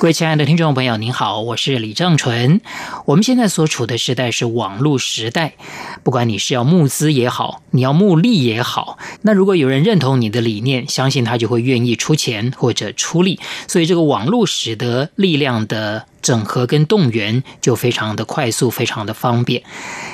各位亲爱的听众朋友，您好，我是李正淳。我们现在所处的时代是网络时代，不管你是要募资也好，你要募力也好，那如果有人认同你的理念，相信他就会愿意出钱或者出力。所以这个网络使得力量的整合跟动员就非常的快速，非常的方便。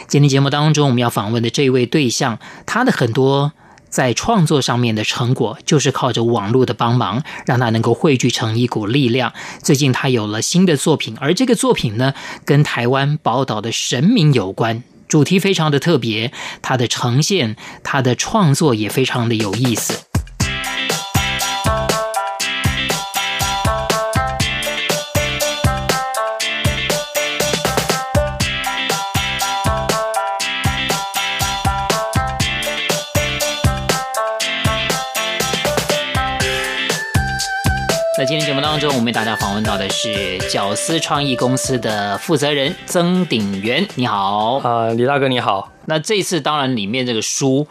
今天节目当中我们要访问的这一位对象，他的很多。在创作上面的成果，就是靠着网络的帮忙，让他能够汇聚成一股力量。最近他有了新的作品，而这个作品呢，跟台湾宝岛的神明有关，主题非常的特别，他的呈现，他的创作也非常的有意思。在今天节目当中，我们为大家访问到的是角丝创意公司的负责人曾鼎元。你好，啊、呃，李大哥你好。那这次当然里面这个书，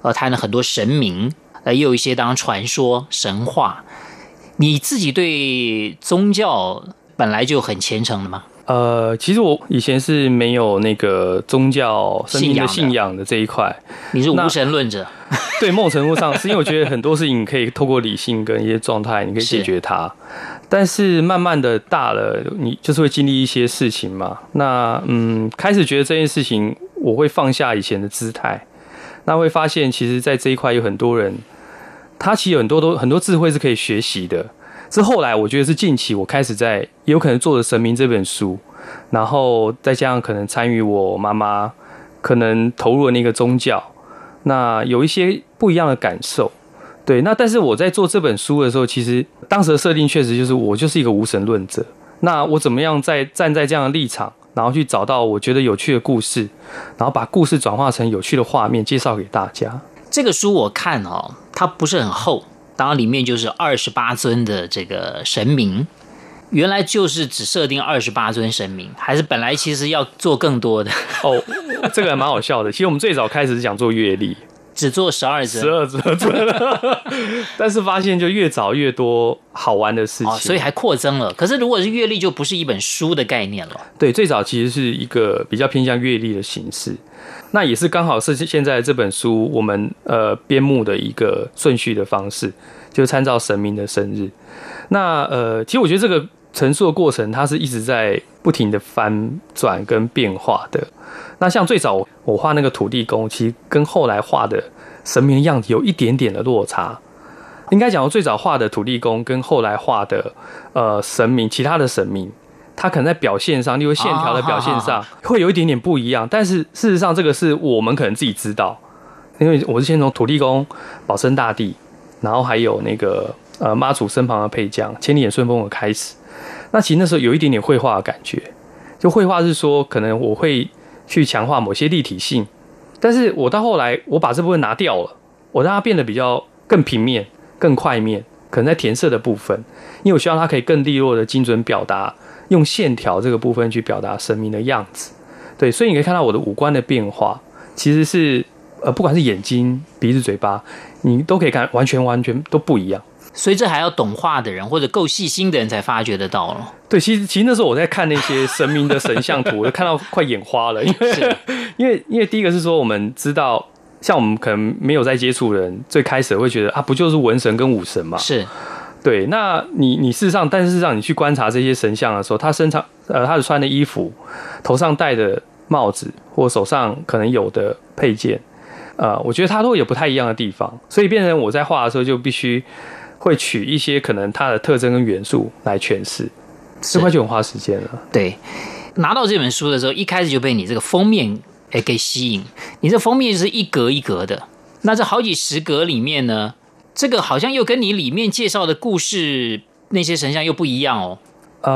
呃，谈了很多神明，呃，也有一些当然传说神话。你自己对宗教本来就很虔诚的吗？呃，其实我以前是没有那个宗教信仰的信仰的这一块。你是无神论者？对，某种程度上是因为我觉得很多事情可以透过理性跟一些状态，你可以解决它。是。但是慢慢的大了，你就是会经历一些事情嘛。那嗯，开始觉得这件事情，我会放下以前的姿态。那会发现，其实，在这一块有很多人，他其实有很多都很多智慧是可以学习的。是后来我觉得是近期我开始在，也有可能做了《神明》这本书，然后再加上可能参与我妈妈可能投入了那个宗教，那有一些不一样的感受。对，那但是我在做这本书的时候，其实当时的设定确实就是我就是一个无神论者。那我怎么样在站在这样的立场，然后去找到我觉得有趣的故事，然后把故事转化成有趣的画面，介绍给大家。这个书我看哦，它不是很厚。当然，里面就是二十八尊的这个神明，原来就是只设定二十八尊神明，还是本来其实要做更多的？哦，这个还蛮好笑的。其实我们最早开始是想做月历，只做十二折，十二尊，但是发现就越找越多好玩的事情，哦，所以还扩增了。可是如果是月历，就不是一本书的概念了。对，最早其实是一个比较偏向月历的形式。那也是刚好是现在这本书我们呃编目的一个顺序的方式，就参照神明的生日。那呃，其实我觉得这个陈述的过程，它是一直在不停的翻转跟变化的。那像最早我画那个土地公，其实跟后来画的神明的样子有一点点的落差。应该讲，我最早画的土地公跟后来画的呃神明，其他的神明。它可能在表现上，例如线条的表现上，会有一点点不一样。但是事实上，这个是我们可能自己知道，因为我是先从土地公、保生大帝，然后还有那个呃妈祖身旁的配将千里眼顺风耳开始。那其实那时候有一点点绘画的感觉，就绘画是说，可能我会去强化某些立体性。但是我到后来，我把这部分拿掉了，我让它变得比较更平面、更块面，可能在填色的部分，因为我希望它可以更利落的精准表达。用线条这个部分去表达神明的样子，对，所以你可以看到我的五官的变化，其实是呃，不管是眼睛、鼻子、嘴巴，你都可以看，完全完全都不一样。所以这还要懂画的人或者够细心的人才发觉得到了。对，其实其实那时候我在看那些神明的神像图，我就看到快眼花了，因为 因为因为第一个是说，我们知道，像我们可能没有在接触的人，最开始会觉得啊，不就是文神跟武神嘛？是。对，那你你事实上，但是事实上，你去观察这些神像的时候，他身上呃，他的穿的衣服，头上戴的帽子，或手上可能有的配件，呃，我觉得他都有不太一样的地方，所以变成我在画的时候就必须会取一些可能它的特征跟元素来诠释，这块就很花时间了。对，拿到这本书的时候，一开始就被你这个封面诶给吸引，你这封面是一格一格的，那这好几十格里面呢？这个好像又跟你里面介绍的故事那些神像又不一样哦。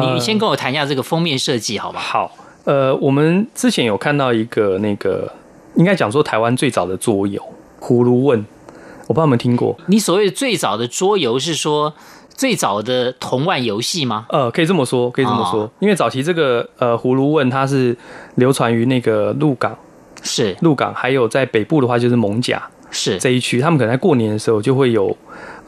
你先跟我谈一下这个封面设计，好吧？好，呃，我们之前有看到一个那个，应该讲说台湾最早的桌游《葫芦问》，我不知道有没有听过。你所谓最早的桌游是说最早的同玩游戏吗？呃，可以这么说，可以这么说，哦、因为早期这个呃《葫芦问》它是流传于那个鹿港，是鹿港，还有在北部的话就是蒙甲，是这一区，他们可能在过年的时候就会有。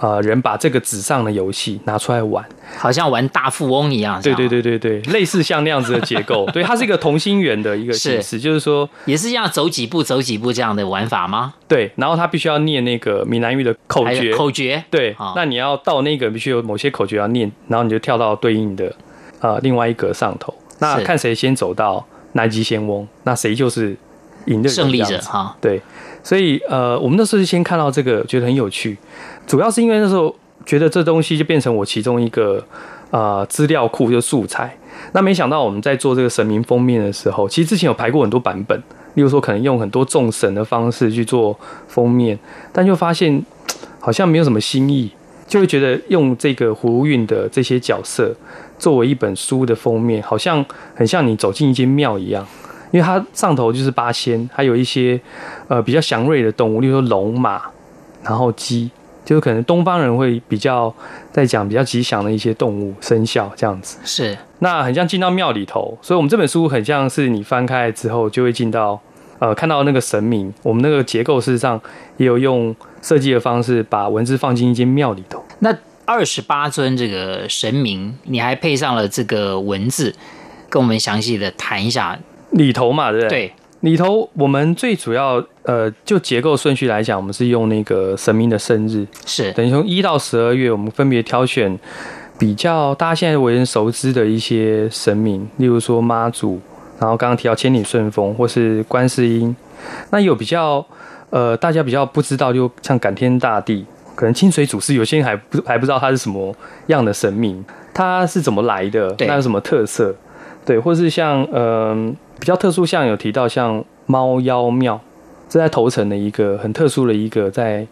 呃，人把这个纸上的游戏拿出来玩，好像玩大富翁一样。对对对对对，类似像那样子的结构。对，它是一个同心圆的一个形式，就是说也是要走几步走几步这样的玩法吗？对，然后他必须要念那个闽南语的口诀。口诀。对，那你要到那个必须有某些口诀要念，然后你就跳到对应的呃另外一格上头。那看谁先走到南极仙翁，那谁就是赢的胜利者哈。对，所以呃，我们那时候先看到这个，觉得很有趣。主要是因为那时候觉得这东西就变成我其中一个呃资料库，就素材。那没想到我们在做这个神明封面的时候，其实之前有排过很多版本，例如说可能用很多众神的方式去做封面，但就发现好像没有什么新意，就会觉得用这个胡运的这些角色作为一本书的封面，好像很像你走进一间庙一样，因为它上头就是八仙，还有一些呃比较祥瑞的动物，例如说龙马，然后鸡。就是可能东方人会比较在讲比较吉祥的一些动物生肖这样子，是那很像进到庙里头，所以我们这本书很像是你翻开之后就会进到呃看到那个神明，我们那个结构事实上也有用设计的方式把文字放进一间庙里头。那二十八尊这个神明，你还配上了这个文字，跟我们详细的谈一下里头嘛，对不对？对。里头，我们最主要，呃，就结构顺序来讲，我们是用那个神明的生日，是等于从一到十二月，我们分别挑选比较大家现在为人熟知的一些神明，例如说妈祖，然后刚刚提到千里顺风或是观世音，那有比较，呃，大家比较不知道，就像感天大帝，可能清水祖师，有些人还不还不知道他是什么样的神明，他是怎么来的，那有什么特色？对，或是像嗯、呃、比较特殊，像有提到像猫妖庙，这在头城的一个很特殊的一个在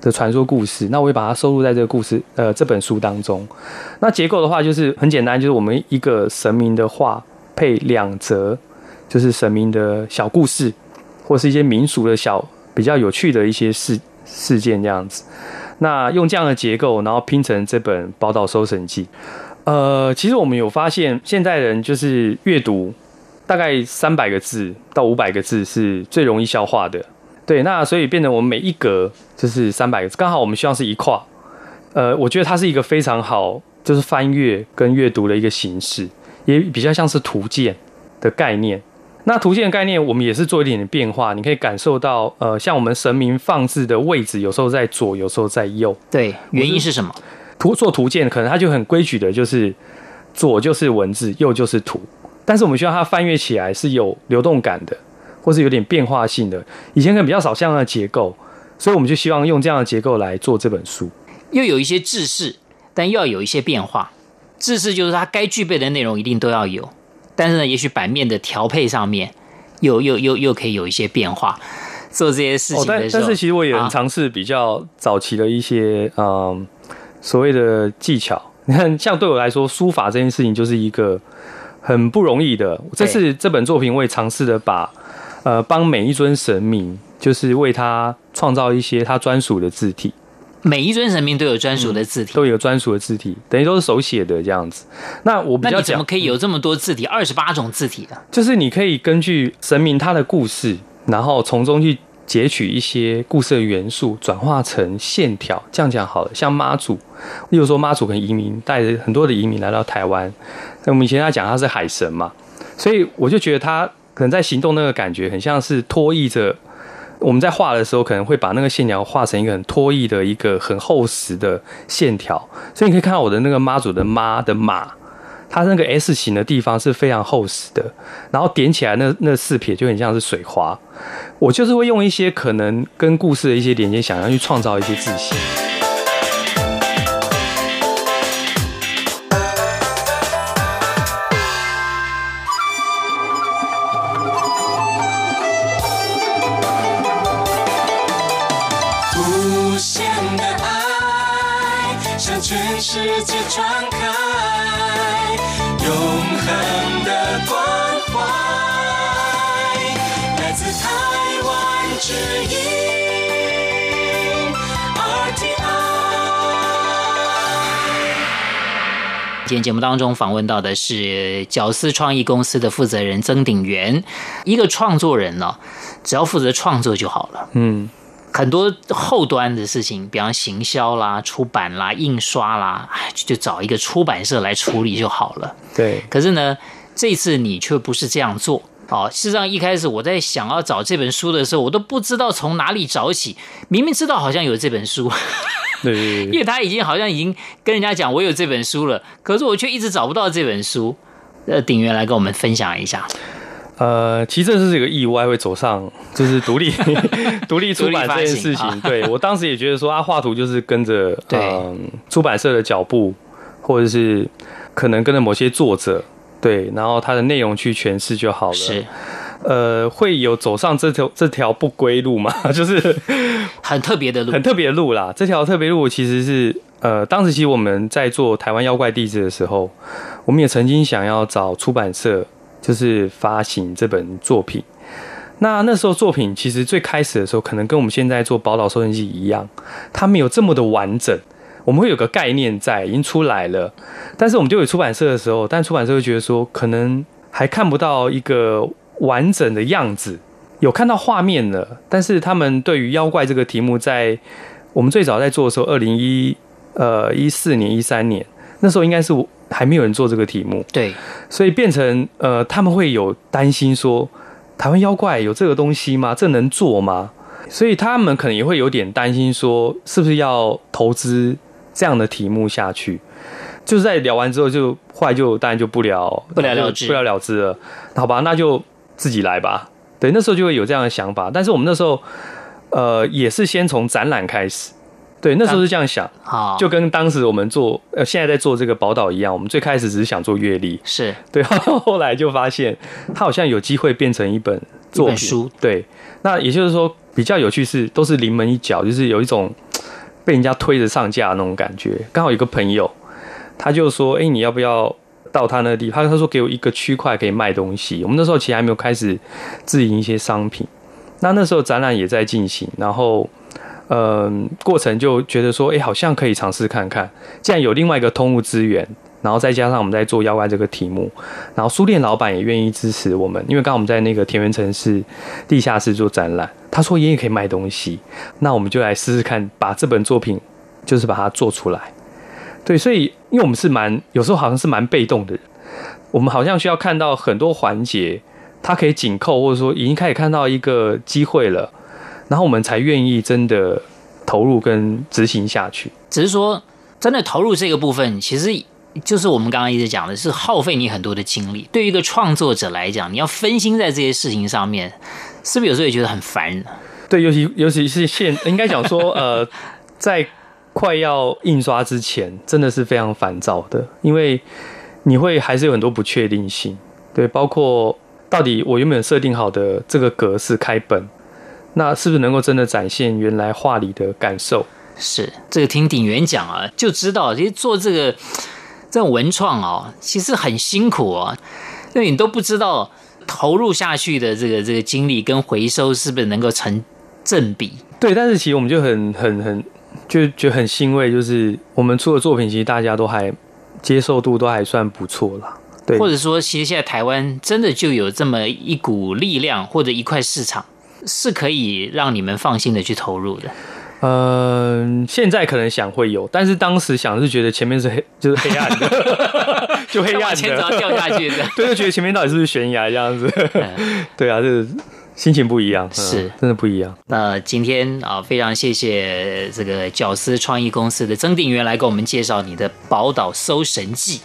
的传说故事。那我会把它收录在这个故事呃这本书当中。那结构的话就是很简单，就是我们一个神明的话配两则，就是神明的小故事，或是一些民俗的小比较有趣的一些事事件这样子。那用这样的结构，然后拼成这本《宝岛搜神记》。呃，其实我们有发现，现代人就是阅读大概三百个字到五百个字是最容易消化的。对，那所以变成我们每一格就是三百个字，刚好我们希望是一跨。呃，我觉得它是一个非常好，就是翻阅跟阅读的一个形式，也比较像是图鉴的概念。那图鉴的概念，我们也是做一点点变化，你可以感受到，呃，像我们神明放置的位置，有时候在左，有时候在右。对，原因是什么？图做图鉴，可能它就很规矩的，就是左就是文字，右就是图。但是我们需要它翻阅起来是有流动感的，或是有点变化性的。以前可能比较少像样的结构，所以我们就希望用这样的结构来做这本书。又有一些制式，但又要有一些变化。制式就是它该具备的内容一定都要有，但是呢，也许版面的调配上面又又又又可以有一些变化。做这些事情的时候，哦、但但是其实我也很尝试比较早期的一些、啊、嗯。所谓的技巧，你看，像对我来说，书法这件事情就是一个很不容易的。这次这本作品，我也尝试的把呃，帮每一尊神明，就是为他创造一些他专属的字体。每一尊神明都有专属的字体，嗯、都有专属的字体，等于都是手写的这样子。那我比较，那你怎么可以有这么多字体？二十八种字体的？就是你可以根据神明他的故事，然后从中去。截取一些故事的元素，转化成线条，这样讲好了。像妈祖，例如说妈祖跟移民，带着很多的移民来到台湾。那我们以前在讲他是海神嘛，所以我就觉得他可能在行动那个感觉，很像是拖曳着。我们在画的时候，可能会把那个线条画成一个很拖曳的一个很厚实的线条。所以你可以看到我的那个妈祖的妈的马。它那个 S 型的地方是非常厚实的，然后点起来那那四撇就很像是水花。我就是会用一些可能跟故事的一些连接，想要去创造一些字形。无限的爱向全世界传开。永恒的关怀来自台湾之音 R T。今天节目当中访问到的是角丝创意公司的负责人曾鼎元，一个创作人呢，只要负责创作就好了。嗯。很多后端的事情，比方行销啦、出版啦、印刷啦，就找一个出版社来处理就好了。对。可是呢，这次你却不是这样做哦。事实上，一开始我在想要找这本书的时候，我都不知道从哪里找起。明明知道好像有这本书，对，对，对，因为他已经好像已经跟人家讲我有这本书了，可是我却一直找不到这本书。呃，鼎元来跟我们分享一下。呃，其实这是一个意外，会走上就是独立 独立出版这件事情。对，我当时也觉得说啊，画图就是跟着嗯、呃、出版社的脚步，或者是可能跟着某些作者，对，然后他的内容去诠释就好了。是，呃，会有走上这条这条不归路嘛？就是很特别的路，很特别的路啦。这条特别路其实是呃，当时其实我们在做台湾妖怪地质的时候，我们也曾经想要找出版社。就是发行这本作品，那那时候作品其实最开始的时候，可能跟我们现在做宝岛收音机一样，它没有这么的完整。我们会有个概念在，已经出来了，但是我们就有出版社的时候，但出版社会觉得说，可能还看不到一个完整的样子，有看到画面了，但是他们对于妖怪这个题目，在我们最早在做的时候，二零一呃一四年、一三年，那时候应该是。还没有人做这个题目，对，所以变成呃，他们会有担心说，台湾妖怪有这个东西吗？这能做吗？所以他们可能也会有点担心说，是不是要投资这样的题目下去？就是在聊完之后就，就后来就当然就不聊不了了之，不了了之了。好吧，那就自己来吧。对，那时候就会有这样的想法。但是我们那时候呃，也是先从展览开始。对，那时候是这样想，就跟当时我们做呃现在在做这个宝岛一样，我们最开始只是想做阅历，是 对，后来就发现它好像有机会变成一本作品书。对，那也就是说比较有趣是都是临门一脚，就是有一种 被人家推着上架的那种感觉。刚好有个朋友，他就说：“哎，你要不要到他那个地方？”他他说给我一个区块可以卖东西。我们那时候其实还没有开始自营一些商品，那那时候展览也在进行，然后。嗯，过程就觉得说，哎、好像可以尝试看看。既然有另外一个通路资源，然后再加上我们在做妖怪这个题目，然后书店老板也愿意支持我们，因为刚刚我们在那个田园城市地下室做展览，他说爷爷可以卖东西，那我们就来试试看，把这本作品就是把它做出来。对，所以因为我们是蛮有时候好像是蛮被动的，我们好像需要看到很多环节，它可以紧扣，或者说已经开始看到一个机会了。然后我们才愿意真的投入跟执行下去。只是说，真的投入这个部分，其实就是我们刚刚一直讲的，是耗费你很多的精力。对于一个创作者来讲，你要分心在这些事情上面，是不是有时候也觉得很烦？对，尤其尤其是现应该讲说，呃，在快要印刷之前，真的是非常烦躁的，因为你会还是有很多不确定性。对，包括到底我原本设定好的这个格式开本。那是不是能够真的展现原来画里的感受？是这个听鼎元讲啊，就知道其实做这个这种文创哦，其实很辛苦哦，因为你都不知道投入下去的这个这个精力跟回收是不是能够成正比。对，但是其实我们就很很很就觉得很欣慰，就是我们出的作品其实大家都还接受度都还算不错啦。对，或者说其实现在台湾真的就有这么一股力量或者一块市场。是可以让你们放心的去投入的。嗯、呃，现在可能想会有，但是当时想是觉得前面是黑，就是黑暗的，就黑暗的，前要掉下去的。对，就觉得前面到底是不是悬崖这样子？对啊，这心情不一样，是、嗯、真的不一样。那今天啊，非常谢谢这个角思创意公司的曾定元来给我们介绍你的《宝岛搜神记》。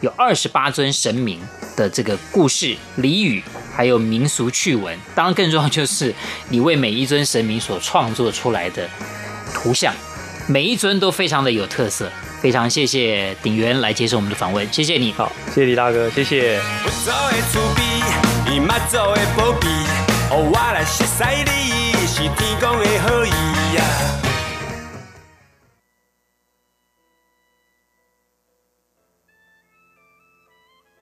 有二十八尊神明的这个故事、俚语，还有民俗趣闻。当然，更重要就是你为每一尊神明所创作出来的图像，每一尊都非常的有特色。非常谢谢鼎元来接受我们的访问，谢谢你。好，谢谢李大哥，谢谢。